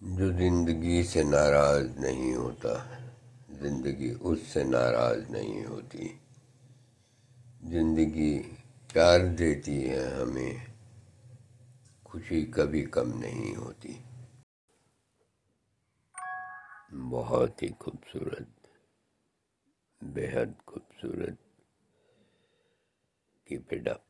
जो ज़िंदगी से नाराज़ नहीं होता, ज़िंदगी उससे नाराज़ नहीं होती। ज़िंदगी प्यार देती है हमें, खुशी कभी कम नहीं होती। बहुत ही खूबसूरत, बेहद खूबसूरत कीप इट अप